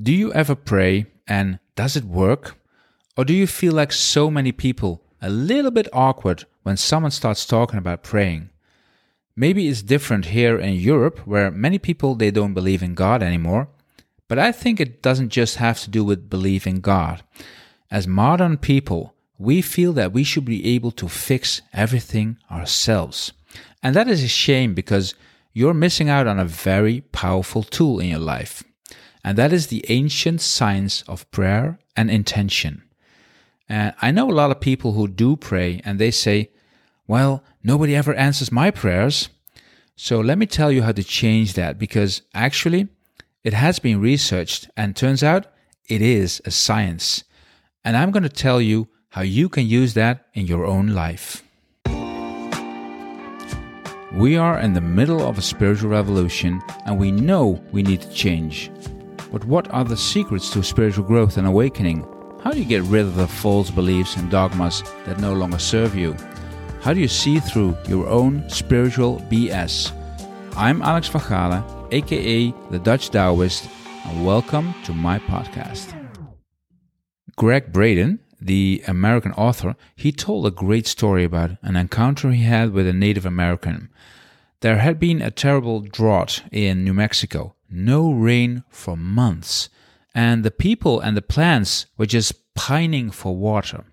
Do you ever pray and does it work? Or do you feel like so many people a little bit awkward when someone starts talking about praying? Maybe it's different here in Europe where many people they don't believe in God anymore, but I think it doesn't just have to do with belief in God. As modern people, we feel that we should be able to fix everything ourselves. And that is a shame because you're missing out on a very powerful tool in your life. And that is the ancient science of prayer and intention. And I know a lot of people who do pray and they say, well, nobody ever answers my prayers. So let me tell you how to change that because actually it has been researched and turns out it is a science. And I'm going to tell you how you can use that in your own life. We are in the middle of a spiritual revolution and we know we need to change. But what are the secrets to spiritual growth and awakening? How do you get rid of the false beliefs and dogmas that no longer serve you? How do you see through your own spiritual BS? I'm Alex van aka the Dutch Taoist, and welcome to my podcast. Gregg Braden, the American author, he told a great story about an encounter he had with a Native American. There had been a terrible drought in New Mexico, no rain for months and the people and the plants were just pining for water.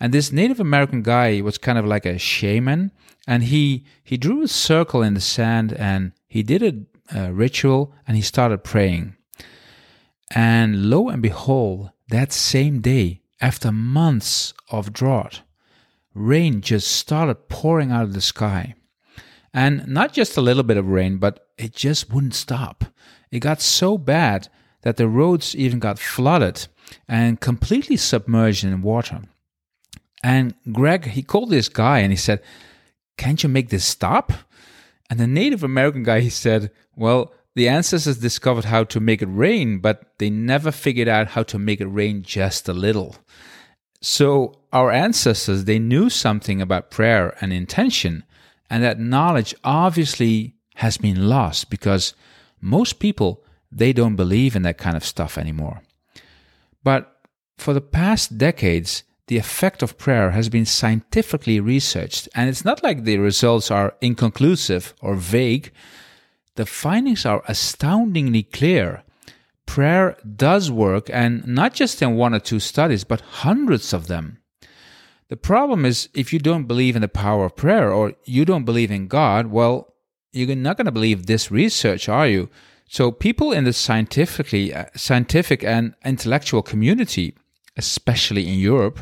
And this Native American guy was kind of like a shaman, and he he drew a circle in the sand and he did a, a ritual and he started praying. And lo and behold, that same day, after months of drought, rain just started pouring out of the sky. And not just a little bit of rain, but it just wouldn't stop. It got so bad that the roads even got flooded and completely submerged in water. And Gregg, he called this guy and he said, Can't you make this stop? And the Native American guy, he said, Well, the ancestors discovered how to make it rain, but they never figured out how to make it rain just a little. So our ancestors, they knew something about prayer and intention, and that knowledge obviously has been lost because most people they don't believe in that kind of stuff anymore. But for the past decades, the effect of prayer has been scientifically researched, and it's not like the results are inconclusive or vague. The findings are astoundingly clear. Prayer does work, and not just in one or two studies, but hundreds of them. The problem is if you don't believe in the power of prayer or you don't believe in God, well, you're not going to believe this research, are you? So people in the scientifically uh, scientific and intellectual community, especially in Europe,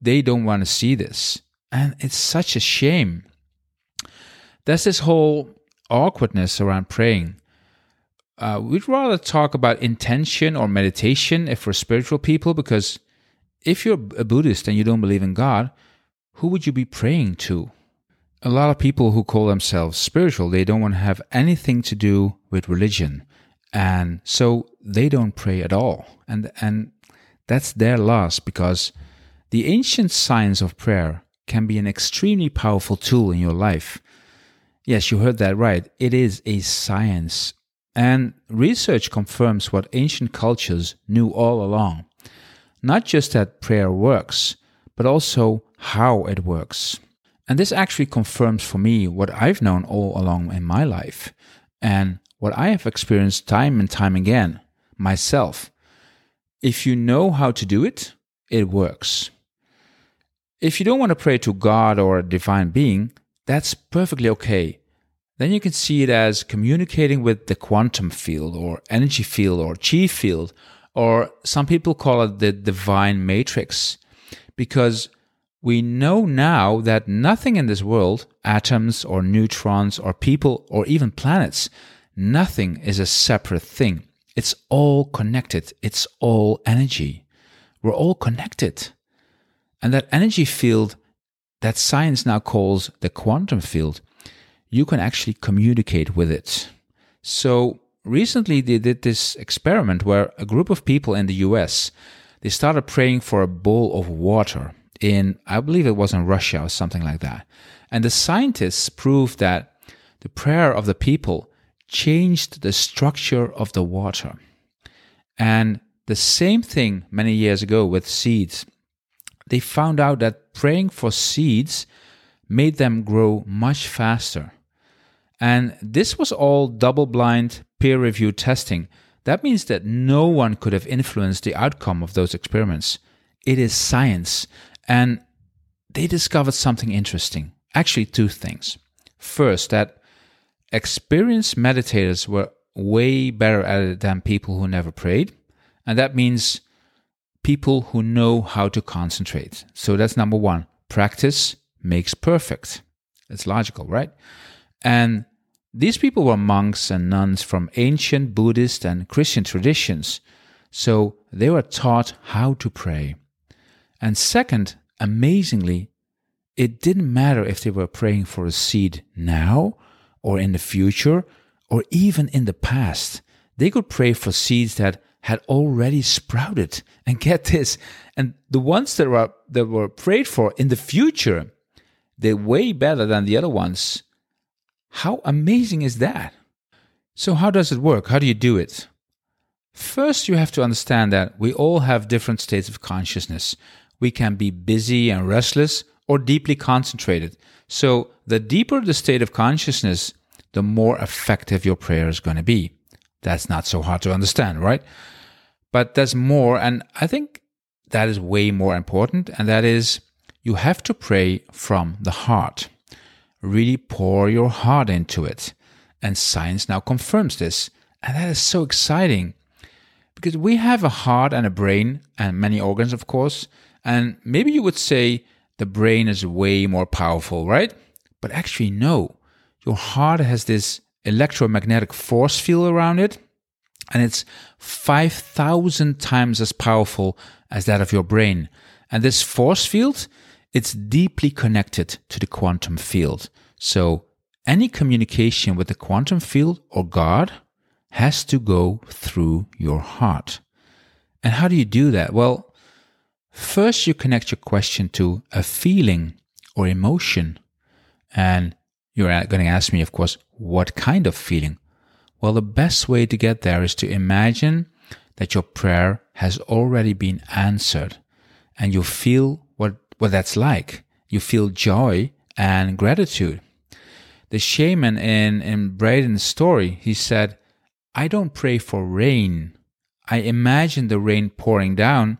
they don't want to see this. And it's such a shame. There's this whole awkwardness around praying. Uh, we'd rather talk about intention or meditation if we're spiritual people, because if you're a Buddhist and you don't believe in God, who would you be praying to? A lot of people who call themselves spiritual, they don't want to have anything to do with religion. And so they don't pray at all. And, and that's their loss because the ancient science of prayer can be an extremely powerful tool in your life. Yes, you heard that right. It is a science. And research confirms what ancient cultures knew all along. Not just that prayer works, but also how it works. And this actually confirms for me what I've known all along in my life and what I have experienced time and time again myself. If you know how to do it, it works. If you don't want to pray to God or a divine being, that's perfectly okay. Then you can see it as communicating with the quantum field or energy field or chi field, or some people call it the divine matrix, because we know now that nothing in this world, atoms or neutrons or people or even planets, nothing is a separate thing. It's all connected. It's all energy. We're all connected. And that energy field that science now calls the quantum field, you can actually communicate with it. So recently they did this experiment where a group of people in the US, they started praying for a bowl of water in, I believe it was in Russia or something like that. And the scientists proved that the prayer of the people changed the structure of the water. And the same thing many years ago with seeds. They found out that praying for seeds made them grow much faster. And this was all double blind, peer reviewed testing. That means that no one could have influenced the outcome of those experiments. It is science. And they discovered something interesting. Actually, two things. First, that experienced meditators were way better at it than people who never prayed. And that means people who know how to concentrate. So that's number one. Practice makes perfect. It's logical, right? And these people were monks and nuns from ancient Buddhist and Christian traditions. So they were taught how to pray. And second, amazingly, it didn't matter if they were praying for a seed now or in the future or even in the past. They could pray for seeds that had already sprouted. And get this, and the ones that were that were prayed for in the future, they're way better than the other ones. How amazing is that? So how does it work? How do you do it? First, you have to understand that we all have different states of consciousness. We can be busy and restless or deeply concentrated. So, the deeper the state of consciousness, the more effective your prayer is going to be. That's not so hard to understand, right? But there's more, and I think that is way more important, and that is you have to pray from the heart. Really pour your heart into it. And science now confirms this. And that is so exciting because we have a heart and a brain and many organs, of course. And maybe you would say the brain is way more powerful, right? But actually, no. Your heart has this electromagnetic force field around it, and it's 5,000 times as powerful as that of your brain. And this force field, it's deeply connected to the quantum field. So any communication with the quantum field or God has to go through your heart. And how do you do that? Well, first you connect your question to a feeling or emotion. And you're going to ask me, of course, what kind of feeling? Well, the best way to get there is to imagine that your prayer has already been answered and you feel what, what that's like. You feel joy and gratitude. The shaman in, in Braden's story, he said, I don't pray for rain. I imagine the rain pouring down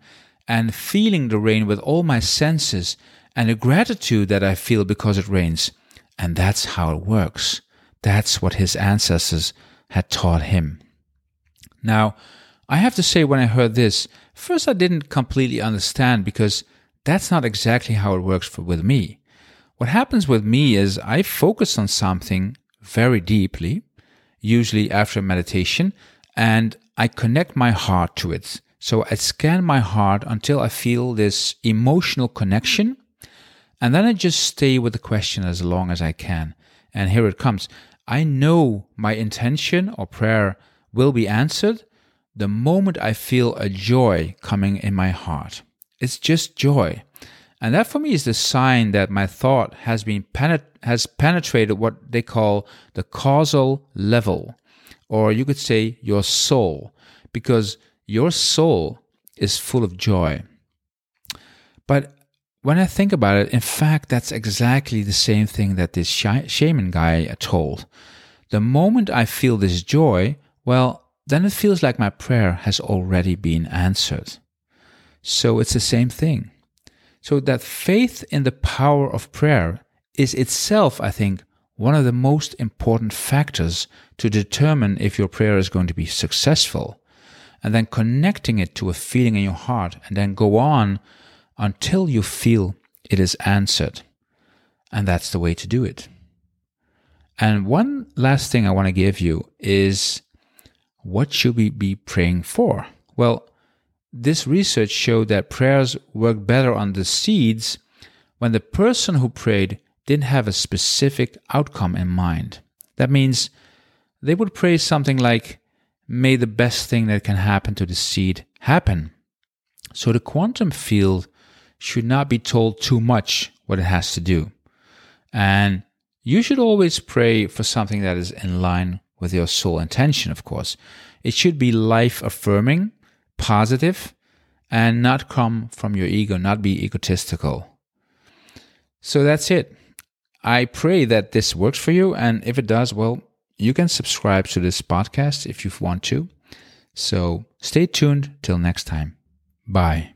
and feeling the rain with all my senses and the gratitude that I feel because it rains. And that's how it works. That's what his ancestors had taught him. Now, I have to say, when I heard this, first I didn't completely understand because that's not exactly how it works for, with me. What happens with me is I focus on something very deeply, usually after meditation, and I connect my heart to it. So I scan my heart until I feel this emotional connection and then I just stay with the question as long as I can. And here it comes. I know my intention or prayer will be answered the moment I feel a joy coming in my heart. It's just joy. And that for me is the sign that my thought has been penet- has penetrated what they call the causal level, or you could say your soul, because your soul is full of joy. But when I think about it, in fact, that's exactly the same thing that this shaman guy told. The moment I feel this joy, well, then it feels like my prayer has already been answered. So it's the same thing. So that faith in the power of prayer is itself, I think, one of the most important factors to determine if your prayer is going to be successful. And then connecting it to a feeling in your heart and then go on until you feel it is answered. And that's the way to do it. And one last thing I want to give you is what should we be praying for? Well, this research showed that prayers work better on the seeds when the person who prayed didn't have a specific outcome in mind. That means they would pray something like, May the best thing that can happen to the seed happen. So the quantum field should not be told too much what it has to do. And you should always pray for something that is in line with your soul intention, of course. It should be life affirming positive and not come from your ego, not be egotistical. So that's it. I pray that this works for you. And if it does, well, you can subscribe to this podcast if you want to. So stay tuned till next time. Bye.